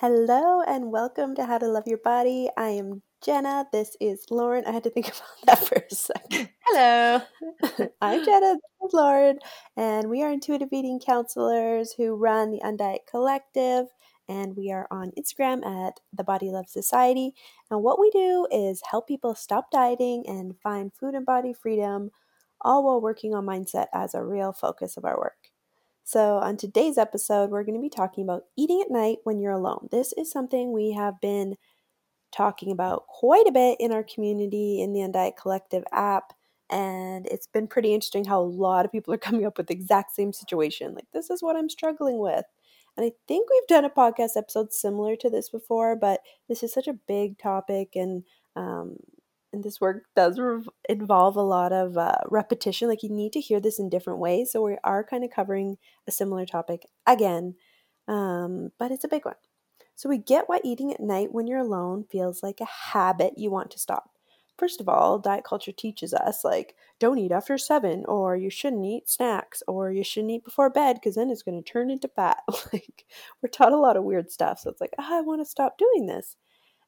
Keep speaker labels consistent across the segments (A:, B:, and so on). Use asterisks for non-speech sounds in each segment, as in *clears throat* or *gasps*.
A: Hello and welcome to How to Love Your Body. I am Jenna. This is Lauren. I had to think *laughs* about that for a second.
B: Hello. *laughs*
A: I'm Jenna. This is Lauren. And we are intuitive eating counselors who run the Undiet Collective. And we are on Instagram at The Body Love Society. And what we do is help people stop dieting and find food and body freedom, all while working on mindset as a real focus of our work. So, on today's episode, we're going to be talking about eating at night when you're alone. This is something we have been talking about quite a bit in our community in the Undiet Collective app. And it's been pretty interesting how a lot of people are *laughs* coming up with the exact same situation. Like, this is what I'm struggling with. And I think we've done a podcast episode similar to this before, but this is such a big topic and um, and this work does re- involve a lot of uh, repetition. Like you need to hear this in different ways. So we are kind of covering a similar topic again, um, but it's a big one. So we get why eating at night when you're alone feels like a habit you want to stop. First of all, diet culture teaches us like don't eat after seven, or you shouldn't eat snacks, or you shouldn't eat before bed because then it's going to turn into fat. *laughs* like we're taught a lot of weird stuff. So it's like oh, I want to stop doing this.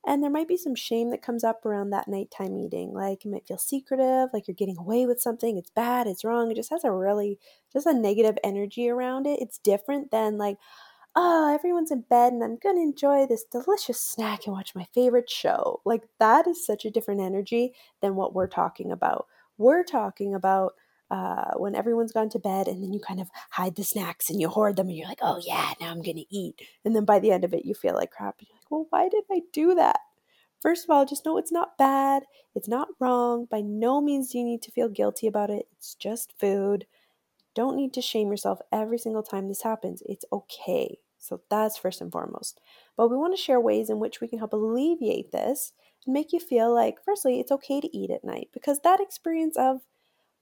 A: And there might be some shame that comes up around that nighttime eating. Like you might feel secretive, like you're getting away with something. It's bad, it's wrong. It just has a really, just a negative energy around it. It's different than like, oh, everyone's in bed and I'm going to enjoy this delicious snack and watch my favorite show. Like that is such a different energy than what we're talking about. We're talking about uh, when everyone's gone to bed and then you kind of hide the snacks and you hoard them and you're like, oh yeah, now I'm going to eat. And then by the end of it, you feel like crap. Well, why did I do that? First of all, just know it's not bad. It's not wrong. By no means do you need to feel guilty about it. It's just food. Don't need to shame yourself every single time this happens. It's okay. So that's first and foremost. But we want to share ways in which we can help alleviate this and make you feel like, firstly, it's okay to eat at night because that experience of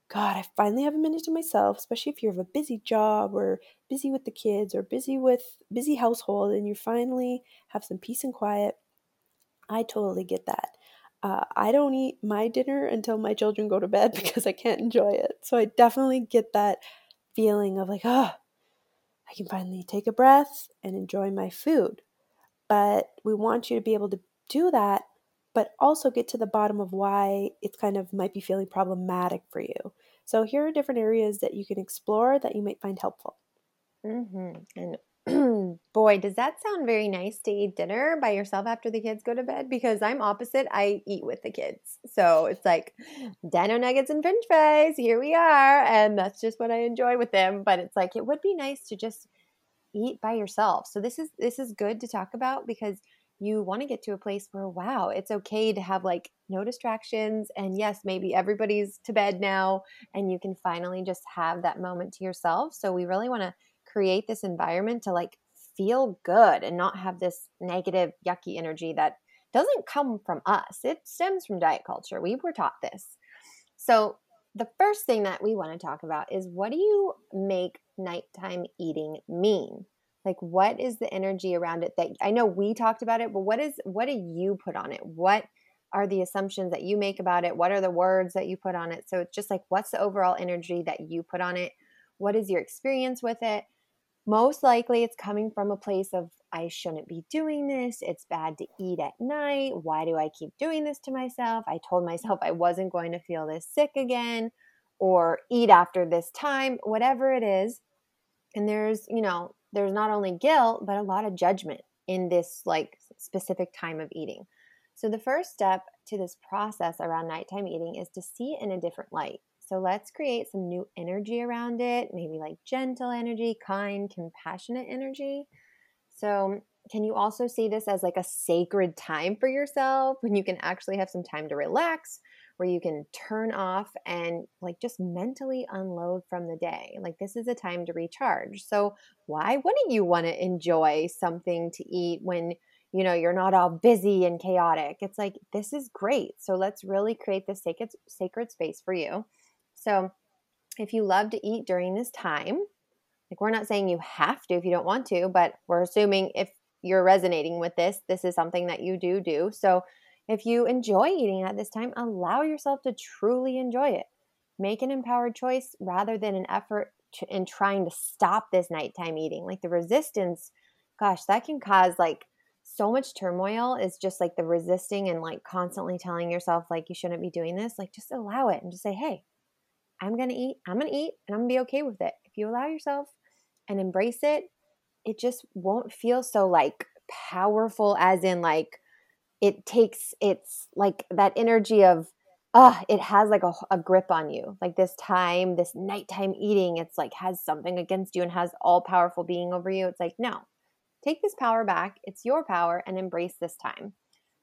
A: God, I finally have a minute to myself, especially if you have a busy job or busy with the kids or busy with busy household and you finally have some peace and quiet. I totally get that. Uh, I don't eat my dinner until my children go to bed *laughs* because I can't enjoy it. So I definitely get that feeling of like, oh, I can finally take a breath and enjoy my food. But we want you to be able to do that but also get to the bottom of why it's kind of might be feeling problematic for you. So here are different areas that you can explore that you might find helpful.
B: Mm-hmm. And *clears throat* boy, does that sound very nice to eat dinner by yourself after the kids go to bed? Because I'm opposite. I eat with the kids. So it's like dino nuggets and french fries. Here we are. And that's just what I enjoy with them. But it's like, it would be nice to just eat by yourself. So this is this is good to talk about because you want to get to a place where wow it's okay to have like no distractions and yes maybe everybody's to bed now and you can finally just have that moment to yourself. So we really want to create this environment to like feel good and not have this negative yucky energy that doesn't come from us. It stems from diet culture. We were taught this. So the first thing that we want to talk about is what do you make nighttime eating mean like what is the energy around it that i know we talked about it but what is what do you put on it? What are the assumptions that you make about it? What are the words that you put on it? So it's just like what's the overall energy that you put on it? What is your experience with it? Most likely it's coming from a place of i shouldn't be doing this. It's bad to eat at night. Why do i keep doing this to myself? I told myself i wasn't going to feel this sick again or eat after this time whatever it is. And there's you know there's not only guilt, but a lot of judgment in this like specific time of eating. So the first step to this process around nighttime eating is to see it in a different light. So let's create some new energy around it, maybe like gentle energy, kind, compassionate energy. So can you also see this as like a sacred time for yourself when you can actually have some time to relax, where you can turn off and like just mentally unload from the day. Like this is a time to recharge. So why wouldn't you want to enjoy something to eat when you know you're not all busy and chaotic? It's like this is great. So let's really create this sacred sacred space for you. So if you love to eat during this time, like we're not saying you have to if you don't want to, but we're assuming if you're resonating with this, this is something that you do do. So if you enjoy eating at this time, allow yourself to truly enjoy it. Make an empowered choice rather than an effort to, in trying to stop this nighttime eating. Like the resistance, gosh, that can cause like so much turmoil is just like the resisting and like constantly telling yourself like you shouldn't be doing this, like just allow it and just say, "Hey, I'm going to eat. I'm going to eat and I'm going to be okay with it." If you allow yourself and embrace it, it just won't feel so like powerful as in like it takes it's like that energy of ah, it has like a, a grip on you. Like this time, this nighttime eating, it's like has something against you and has all powerful being over you. It's like, no, take this power back. It's your power and embrace this time.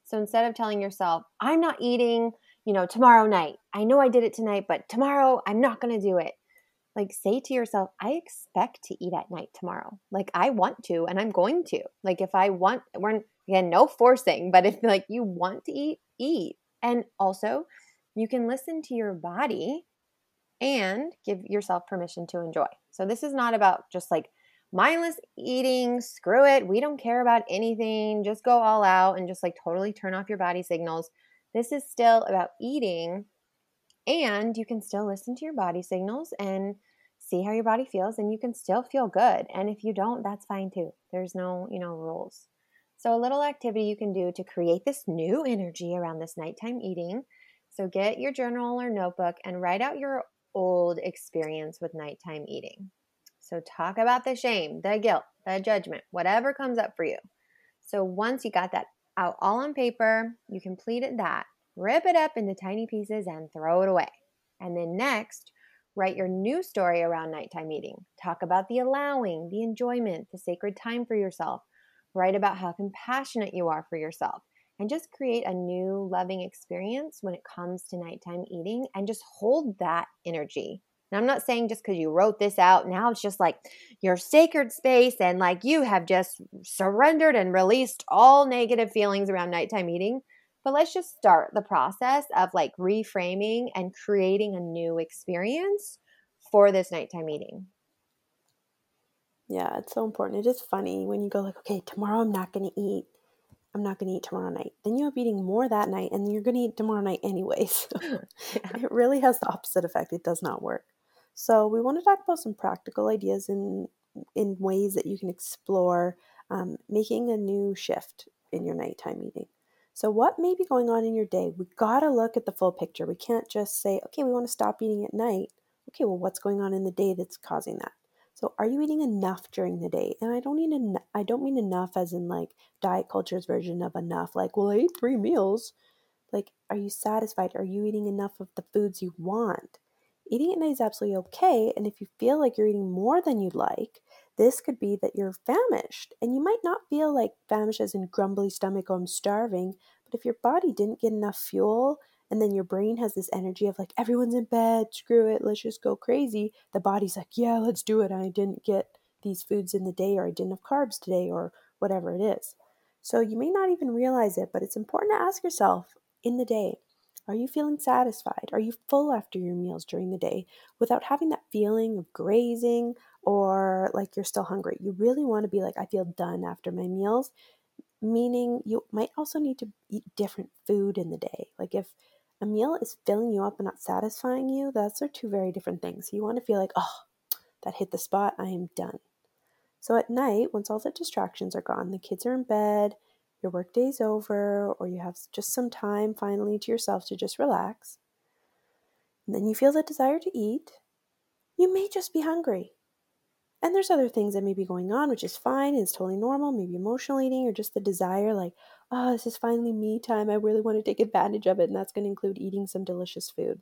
B: So instead of telling yourself, I'm not eating, you know, tomorrow night. I know I did it tonight, but tomorrow I'm not going to do it. Like say to yourself, I expect to eat at night tomorrow. Like I want to and I'm going to. Like if I want we're again no forcing, but if like you want to eat, eat. And also, you can listen to your body and give yourself permission to enjoy. So, this is not about just like mindless eating, screw it, we don't care about anything, just go all out and just like totally turn off your body signals. This is still about eating, and you can still listen to your body signals and see how your body feels, and you can still feel good. And if you don't, that's fine too. There's no, you know, rules. So, a little activity you can do to create this new energy around this nighttime eating so get your journal or notebook and write out your old experience with nighttime eating. So talk about the shame, the guilt, the judgment, whatever comes up for you. So once you got that out all on paper, you completed that, rip it up into tiny pieces and throw it away. And then next, write your new story around nighttime eating. Talk about the allowing, the enjoyment, the sacred time for yourself. Write about how compassionate you are for yourself and just create a new loving experience when it comes to nighttime eating and just hold that energy. And I'm not saying just because you wrote this out, now it's just like your sacred space and like you have just surrendered and released all negative feelings around nighttime eating. But let's just start the process of like reframing and creating a new experience for this nighttime eating.
A: Yeah, it's so important. It is funny when you go like, okay, tomorrow I'm not going to eat I'm not going to eat tomorrow night. Then you end up eating more that night, and you're going to eat tomorrow night anyway. *laughs* *laughs* Yeah. it really has the opposite effect. It does not work. So we want to talk about some practical ideas in in ways that you can explore um, making a new shift in your nighttime eating. So what may be going on in your day? We got to look at the full picture. We can't just say, okay, we want to stop eating at night. Okay, well, what's going on in the day that's causing that? So are you eating enough during the day? And I don't mean en- I don't mean enough as in like diet culture's version of enough, like, well, I ate three meals. Like, are you satisfied? Are you eating enough of the foods you want? Eating at night is absolutely okay. And if you feel like you're eating more than you'd like, this could be that you're famished. And you might not feel like famished as in grumbly stomach, oh, I'm starving. But if your body didn't get enough fuel and then your brain has this energy of like everyone's in bed screw it let's just go crazy. The body's like yeah let's do it. I didn't get these foods in the day or i didn't have carbs today or whatever it is. So you may not even realize it but it's important to ask yourself in the day are you feeling satisfied? Are you full after your meals during the day without having that feeling of grazing or like you're still hungry? You really want to be like i feel done after my meals meaning you might also need to eat different food in the day. Like if a meal is filling you up and not satisfying you, those are two very different things. You want to feel like, oh, that hit the spot, I am done. So at night, once all the distractions are gone, the kids are in bed, your workday's over, or you have just some time finally to yourself to just relax, and then you feel the desire to eat, you may just be hungry. And there's other things that may be going on, which is fine and it's totally normal, maybe emotional eating or just the desire, like, oh, this is finally me time. I really want to take advantage of it. And that's going to include eating some delicious food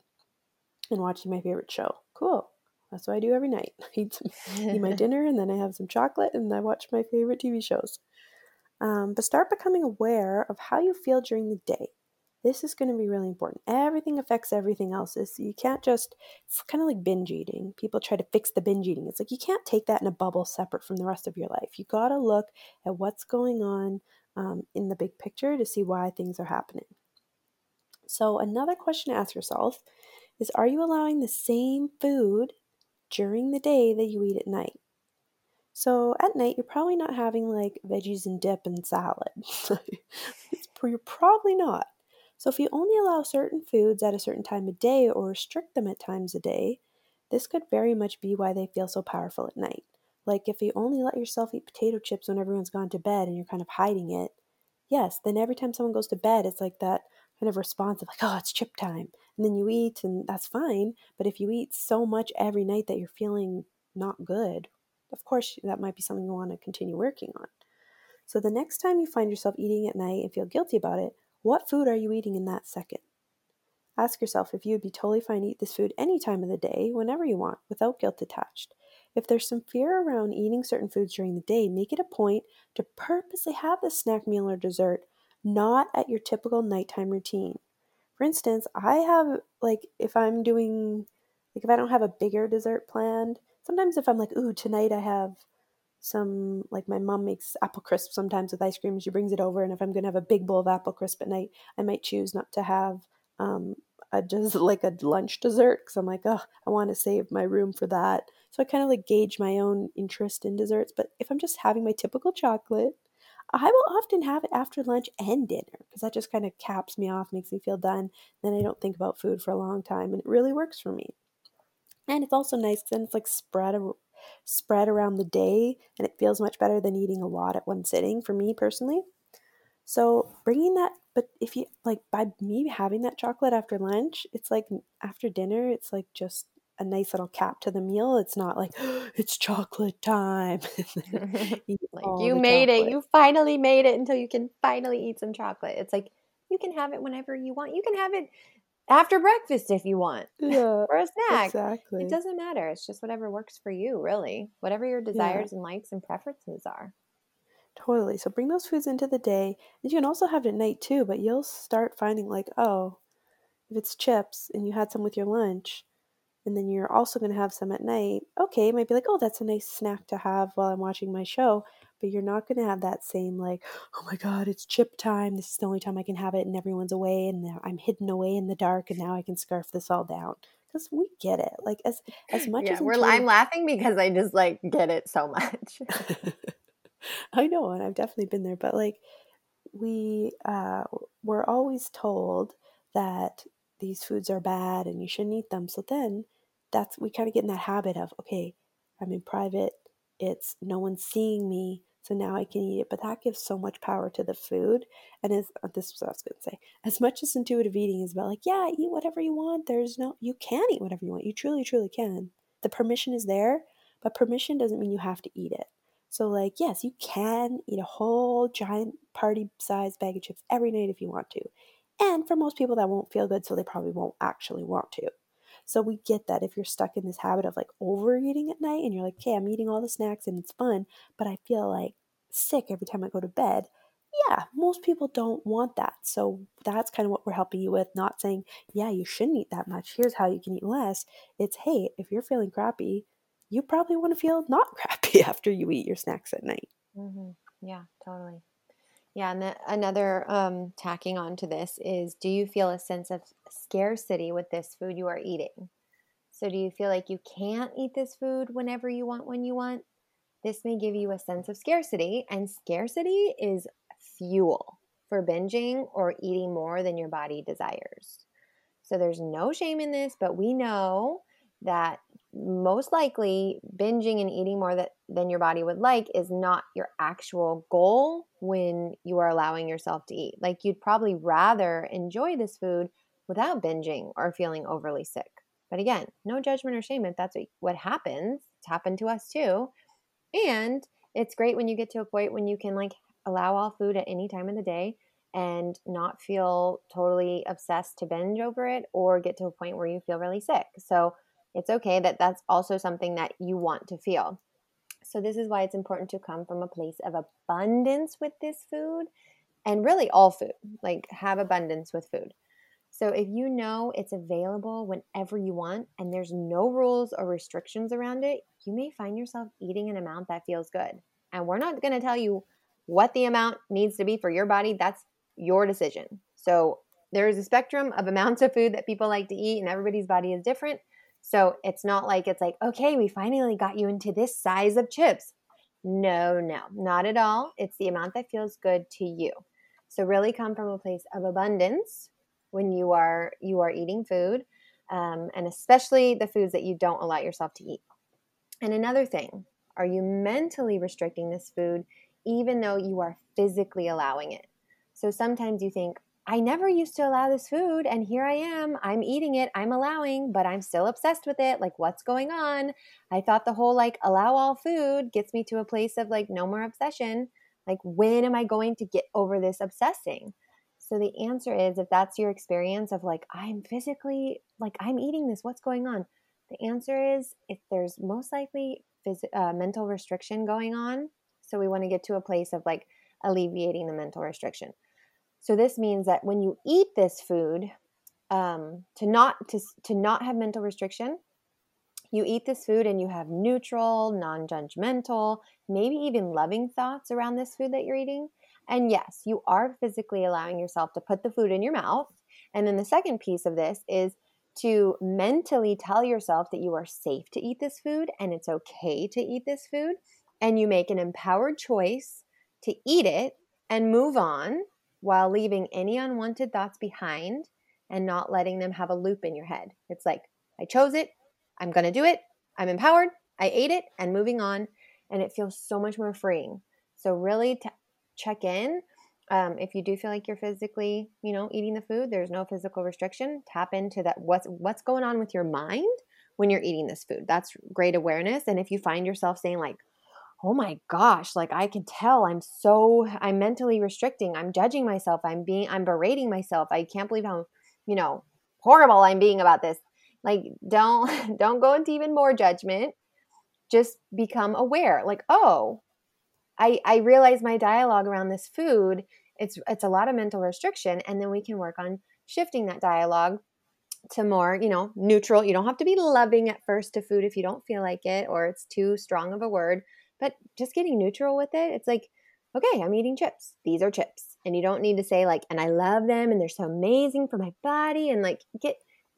A: and watching my favorite show. Cool. That's what I do every night. *laughs* I eat, some, eat my *laughs* dinner and then I have some chocolate and I watch my favorite TV shows. Um, but start becoming aware of how you feel during the day. This is going to be really important. Everything affects everything else. It's, you can't just, it's kind of like binge eating. People try to fix the binge eating. It's like you can't take that in a bubble separate from the rest of your life. You got to look at what's going on um, in the big picture to see why things are happening. So, another question to ask yourself is Are you allowing the same food during the day that you eat at night? So, at night, you're probably not having like veggies and dip and salad. *laughs* you're probably not. So, if you only allow certain foods at a certain time of day or restrict them at times a day, this could very much be why they feel so powerful at night. Like if you only let yourself eat potato chips when everyone's gone to bed and you're kind of hiding it, yes, then every time someone goes to bed, it's like that kind of response of like, oh, it's chip time. And then you eat, and that's fine. But if you eat so much every night that you're feeling not good, of course, that might be something you want to continue working on. So the next time you find yourself eating at night and feel guilty about it, what food are you eating in that second? Ask yourself if you would be totally fine to eat this food any time of the day, whenever you want, without guilt attached. If there's some fear around eating certain foods during the day, make it a point to purposely have the snack meal or dessert not at your typical nighttime routine. For instance, I have like if I'm doing like if I don't have a bigger dessert planned, sometimes if I'm like, ooh, tonight I have some like my mom makes apple crisp sometimes with ice cream she brings it over and if i'm going to have a big bowl of apple crisp at night i might choose not to have um, a just *laughs* like a lunch dessert because i'm like oh i want to save my room for that so i kind of like gauge my own interest in desserts but if i'm just having my typical chocolate I will often have it after lunch and dinner because that just kind of caps me off, makes me feel done. Then I don't think about food for a long time, and it really works for me. And it's also nice because it's like spread spread around the day, and it feels much better than eating a lot at one sitting for me personally. So bringing that, but if you like by me having that chocolate after lunch, it's like after dinner, it's like just a nice little cap to the meal. It's not like *gasps* it's chocolate time. *laughs* *laughs*
B: like you made chocolate. it. You finally made it until you can finally eat some chocolate. It's like you can have it whenever you want. You can have it after breakfast if you want. *laughs*
A: Yeah.
B: or a snack.
A: Exactly.
B: It doesn't matter. It's just whatever works for you, really. Whatever your desires yeah. and likes and preferences are.
A: Totally. So bring those foods into the day. And you can also have it at night too, but you'll start finding like, oh, if it's chips and you had some with your lunch, and then you're also going to have some at night, okay, it might be like, oh, that's a nice snack to have while I'm watching my show. But you're not going to have that same, like, oh my God, it's chip time. This is the only time I can have it, and everyone's away, and I'm hidden away in the dark, and now I can scarf this all down. Because we get it. Like, as as much
B: yeah,
A: as
B: we're, I'm laughing because I just like get it so much. *laughs*
A: I know, and I've definitely been there, but like, we uh, we're always told that these foods are bad and you shouldn't eat them. So then that's we kind of get in that habit of okay, I'm in private, it's no one's seeing me, so now I can eat it. But that gives so much power to the food. And as uh, this was what I was gonna say, as much as intuitive eating is about like, yeah, eat whatever you want. There's no you can eat whatever you want. You truly, truly can. The permission is there, but permission doesn't mean you have to eat it. So, like, yes, you can eat a whole giant party sized bag of chips every night if you want to. And for most people, that won't feel good, so they probably won't actually want to. So we get that if you're stuck in this habit of like overeating at night and you're like, okay, I'm eating all the snacks and it's fun, but I feel like sick every time I go to bed. Yeah, most people don't want that. So that's kind of what we're helping you with. Not saying, yeah, you shouldn't eat that much. Here's how you can eat less. It's, hey, if you're feeling crappy, you probably want to feel not *laughs* crappy after you eat your snacks at night.
B: Mm-hmm. Yeah, totally. Yeah, and the, another um, tacking on to this is do you feel a sense of scarcity with this food you are eating? So, do you feel like you can't eat this food whenever you want, when you want? This may give you a sense of scarcity, and scarcity is fuel for binging or eating more than your body desires. So, there's no shame in this, but we know that most likely binging and eating more that, than your body would like is not your actual goal when you are allowing yourself to eat. Like you'd probably rather enjoy this food without binging or feeling overly sick. But again, no judgment or shame if that's what, what happens. It's happened to us too. And it's great when you get to a point when you can like allow all food at any time of the day and not feel totally obsessed to binge over it or get to a point where you feel really sick. So it's okay that that's also something that you want to feel. So, this is why it's important to come from a place of abundance with this food and really all food, like have abundance with food. So, if you know it's available whenever you want and there's no rules or restrictions around it, you may find yourself eating an amount that feels good. And we're not going to tell you what the amount needs to be for your body, that's your decision. So, there is a spectrum of amounts of food that people like to eat, and everybody's body is different. So it's not like it's like, okay, we finally got you into this size of chips. No, no, not at all. It's the amount that feels good to you. So really come from a place of abundance when you are you are eating food, um, and especially the foods that you don't allow yourself to eat. And another thing, are you mentally restricting this food even though you are physically allowing it? So sometimes you think, I never used to allow this food, and here I am. I'm eating it, I'm allowing, but I'm still obsessed with it. Like, what's going on? I thought the whole like allow all food gets me to a place of like no more obsession. Like, when am I going to get over this obsessing? So the answer is if that's your experience of like, I'm physically, like, I'm eating this, what's going on? The answer is if there's most likely phys- uh, mental restriction going on. So we want to get to a place of like alleviating the mental restriction. So this means that when you eat this food, um, to not to, to not have mental restriction, you eat this food and you have neutral, non-judgmental, maybe even loving thoughts around this food that you're eating. And yes, you are physically allowing yourself to put the food in your mouth. And then the second piece of this is to mentally tell yourself that you are safe to eat this food and it's okay to eat this food. And you make an empowered choice to eat it and move on while leaving any unwanted thoughts behind and not letting them have a loop in your head. It's like, I chose it, I'm going to do it, I'm empowered, I ate it, and moving on. And it feels so much more freeing. So, really, to check in um, if you do feel like you're physically, you know, eating the food, there's no physical restriction. Tap into that. What's what's going on with your mind when you're eating this food? That's great awareness. And if you find yourself saying like, "Oh my gosh, like I can tell I'm so I'm mentally restricting. I'm judging myself. I'm being I'm berating myself. I can't believe how, you know, horrible I'm being about this." Like don't *laughs* don't go into even more judgment. Just become aware. Like, "Oh, I, I realize my dialogue around this food it's it's a lot of mental restriction and then we can work on shifting that dialogue to more you know neutral you don't have to be loving at first to food if you don't feel like it or it's too strong of a word but just getting neutral with it it's like okay i'm eating chips these are chips and you don't need to say like and i love them and they're so amazing for my body and like get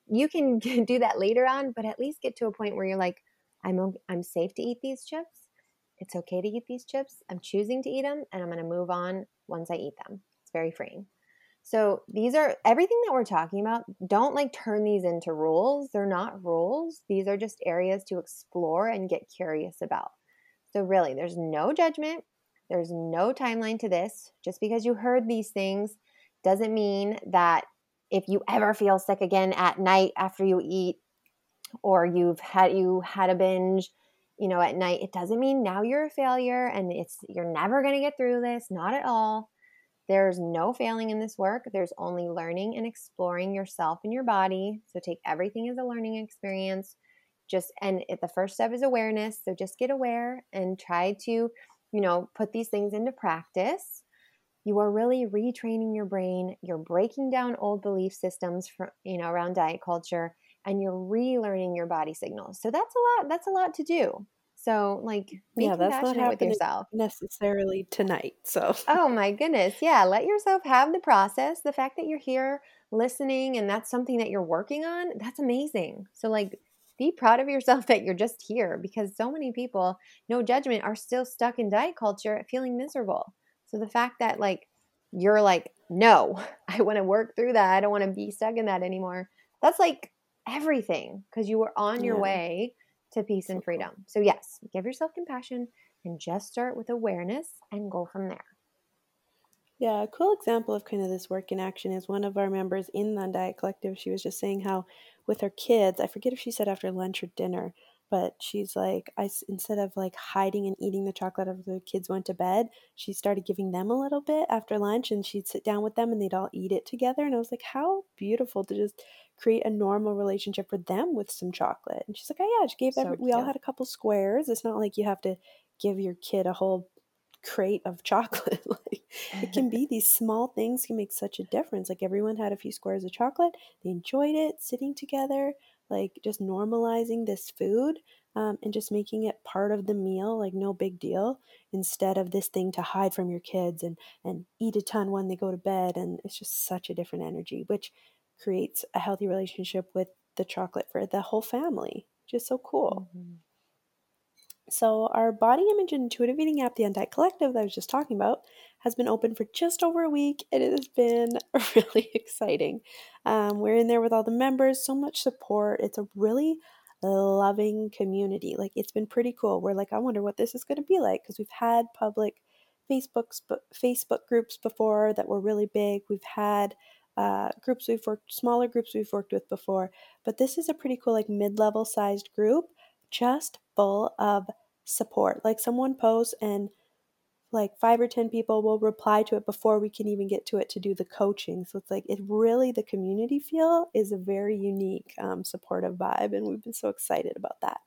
B: you can *laughs* do that later on but at least get to a point where you're like i'm i'm safe to eat these chips it's okay to eat these chips. I'm choosing to eat them and I'm going to move on once I eat them. It's very freeing. So, these are everything that we're talking about. Don't like turn these into rules. They're not rules. These are just areas to explore and get curious about. So, really, there's no judgment. There's no timeline to this. Just because you heard these things doesn't mean that if you ever feel sick again at night after you eat or you've had you had a binge you know, at night, it doesn't mean now you're a failure and it's you're never going to get through this, not at all. There's no failing in this work. There's only learning and exploring yourself and your body. So take everything as a learning experience. Just and it, the first step is awareness. So just get aware and try to, you know, put these things into practice. You are really retraining your brain. You're breaking down old belief systems from, you know, around diet culture and you're relearning your body signals. So that's a lot. That's a lot to do. So like
A: yeah, that's not happening with yourself necessarily tonight. So
B: oh my goodness, yeah, let yourself have the process. The fact that you're here listening and that's something that you're working on, that's amazing. So like be proud of yourself *laughs* that you're just here because so many people, no judgment, are still stuck in diet culture feeling miserable. So the fact that like you're like, no, *laughs* I want to work through that. I don't want to be stuck in that anymore. That's like everything because you were on your yeah. way to peace and freedom. So, yes, give yourself compassion and just start with awareness and go from there.
A: Yeah, a cool example of kind of this work in action is one of our members in the Undiet Collective. She was just saying how with her kids, I forget if she said after lunch or dinner, but she's like i instead of like hiding and eating the chocolate after the kids went to bed she started giving them a little bit after lunch and she'd sit down with them and they'd all eat it together and i was like how beautiful to just create a normal relationship for them with some chocolate and she's like oh yeah she gave so every, we all had a couple squares it's not like you have to give your kid a whole crate of chocolate. *laughs* Like it can be these small things can make such a difference. Like everyone had a few squares of chocolate they enjoyed it sitting together like just normalizing this food um, and just making it part of the meal like no big deal instead of this thing to hide from your kids and and eat a ton when they go to bed and it's just such a different energy which creates a healthy relationship with the chocolate for the whole family. Just so cool. Mm-hmm. So, our body image and intuitive eating app, the Undiet Collective, that I was just talking about, has been open for just over a week and it has been *laughs* really exciting. Um, we're in there with all the members, so much support. It's a really loving community. Like, it's been pretty cool. We're like, I wonder what this is going to be like because we've had public Facebook Facebook groups before that were really big. We've had uh, groups we've worked, smaller groups we've worked with before, but this is a pretty cool, like mid level sized group, just full of support. Like someone posts and like five or 10 people will reply to it before we can even get to it to do the coaching. So it's like it really, the community feel is a very unique, um, supportive vibe. And we've been so excited about that.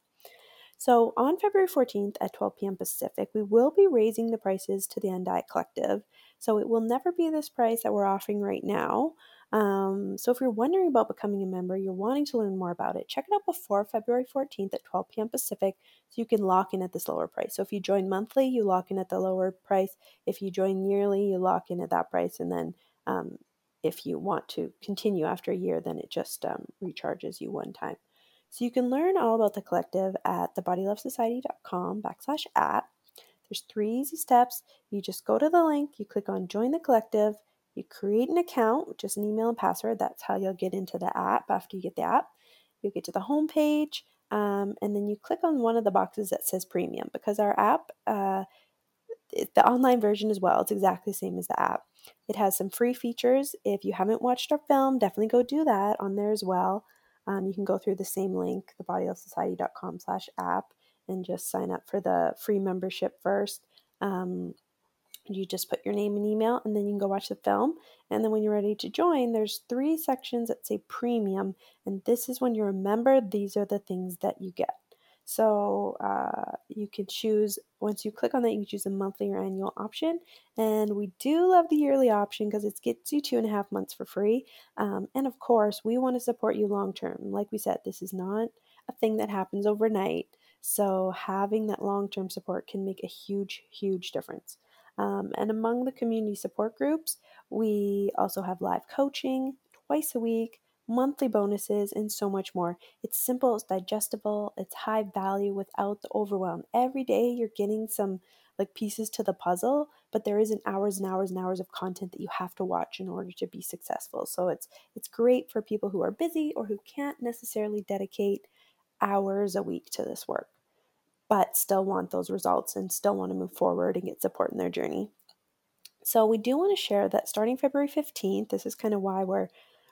A: So on February 14th at 12 p.m. Pacific, we will be raising the prices to the Undiet Collective. So it will never be this price that we're offering right now. Um, so if you're wondering about becoming a member, you're wanting to learn more about it, check it out before February 14th at 12 p.m. Pacific so you can lock in at this lower price. So if you join monthly, you lock in at the lower price. If you join yearly, you lock in at that price. And then um, if you want to continue after a year, then it just um, recharges you one time. So you can learn all about the collective at thebodylovesociety.com backslash app. There's three easy steps. You just go to the link, you click on join the collective, you create an account, just an email and password. That's how you'll get into the app after you get the app. You get to the home page, um, and then you click on one of the boxes that says premium because our app, uh, the online version as well, it's exactly the same as the app. It has some free features. If you haven't watched our film, definitely go do that on there as well. Um, you can go through the same link, thebodylovesociety.com slash app, and just sign up for the free membership first. Um, you just put your name and email, and then you can go watch the film. And then when you're ready to join, there's three sections that say premium, and this is when you're a member. These are the things that you get. So uh, you can choose, once you click on that, you can choose a monthly or annual option. And we do love the yearly option because it gets you two and a half months for free. Um, and of course, we want to support you long term. Like we said, this is not a thing that happens overnight. So having that long term support can make a huge, huge difference. Um, and among the community support groups, we also have live coaching twice a week monthly bonuses, and so much more. It's simple, it's digestible, it's high value without the overwhelm. Every day you're getting some like pieces to the puzzle, but there isn't hours and hours and hours of content that you have to watch in order to be successful. So it's it's great for people who are busy or who can't necessarily dedicate hours a week to this work, but still want those results and still want to move forward and get support in their journey. So we do want to share that starting February 15th, this is kind of why we're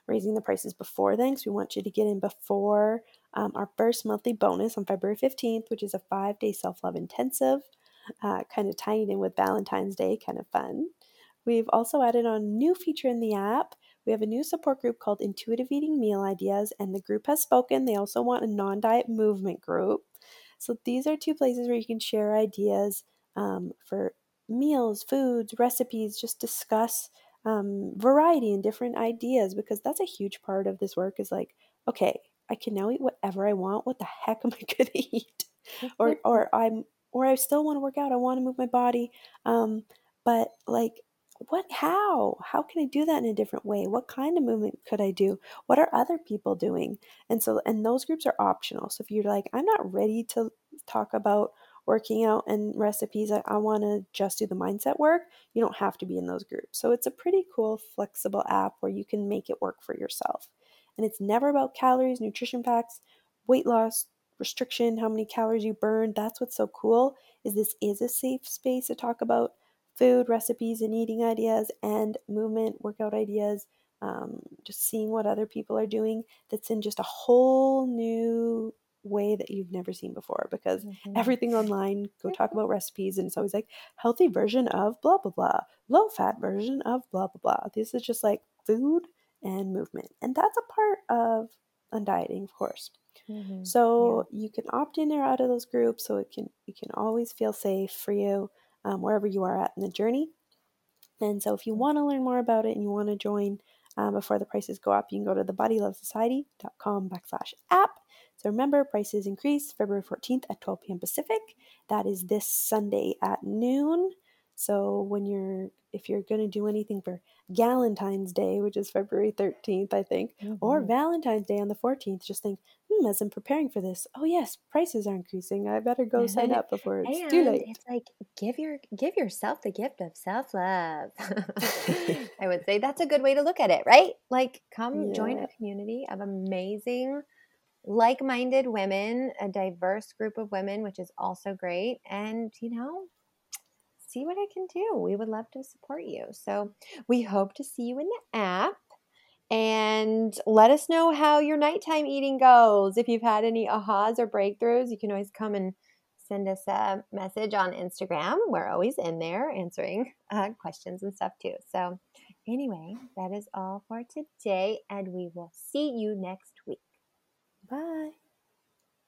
A: raising the prices before then because we want you to get in before um, our first monthly bonus on February 15th, which is a five day self love intensive, uh, kind of tying in with Valentine's Day, kind of fun. We've also added on a new feature in the app. We have a new support group called Intuitive Eating Meal Ideas, and the group has spoken. They also want a non diet movement group. So these are two places where you can share ideas um, for meals, foods, recipes, just discuss um, variety and different ideas because that's a huge part of this work is like okay i can now eat whatever i want. What the heck am i *laughs* going to eat? Or or *laughs* i'm or i still want to work out. I want to move my body. Um, but like what how how can i do that in a different way what kind of movement could i do what are other people doing and so and those groups are optional so if you're like i'm not ready to talk about working out and recipes, I, I want to just do the mindset work, you don't have to be in those groups. So it's a pretty cool, flexible app where you can make it work for yourself. And it's never about calories, nutrition facts, weight loss, restriction, how many calories you burn. That's what's so cool is this is a safe space to talk about food recipes and eating ideas and movement workout ideas um, just seeing what other people are doing that's in just a whole new way that you've never seen before because mm-hmm. everything online go talk about recipes and it's always like healthy version of blah blah blah low fat version of blah blah blah this is just like food and movement and that's a part of undieting of course mm-hmm. so yeah. you can opt in or out of those groups so it can you can always feel safe for you um, wherever you are at in the journey and so if you want to learn more about it and you want to join um, before the prices go up you can go to thebodylovesociety.com backslash app so remember, prices increase February 14th at 12 p.m. Pacific. That is this Sunday at noon. So when you're if you're going to do anything for Galentine's Day, which is February 13th, I think, mm-hmm. or Valentine's Day on the 14th, just think, hmm, as I'm preparing for this, oh yes, prices are increasing. I better go sign up before it's
B: and
A: too late.
B: It's like give your give yourself the gift of self love. *laughs* I would say that's a good way to look at it, right? Like come yeah. join a community of amazing like minded women, a diverse group of women, which is also great. And, you know, see what I can do. We would love to support you. So we hope to see you in the app. And let us know how your nighttime eating goes. If you've had any ahas or breakthroughs, you can always come and send us a message on Instagram. We're always in there answering uh, questions and stuff too. So, anyway, that is all for today, and we will see you next week.
A: Bye.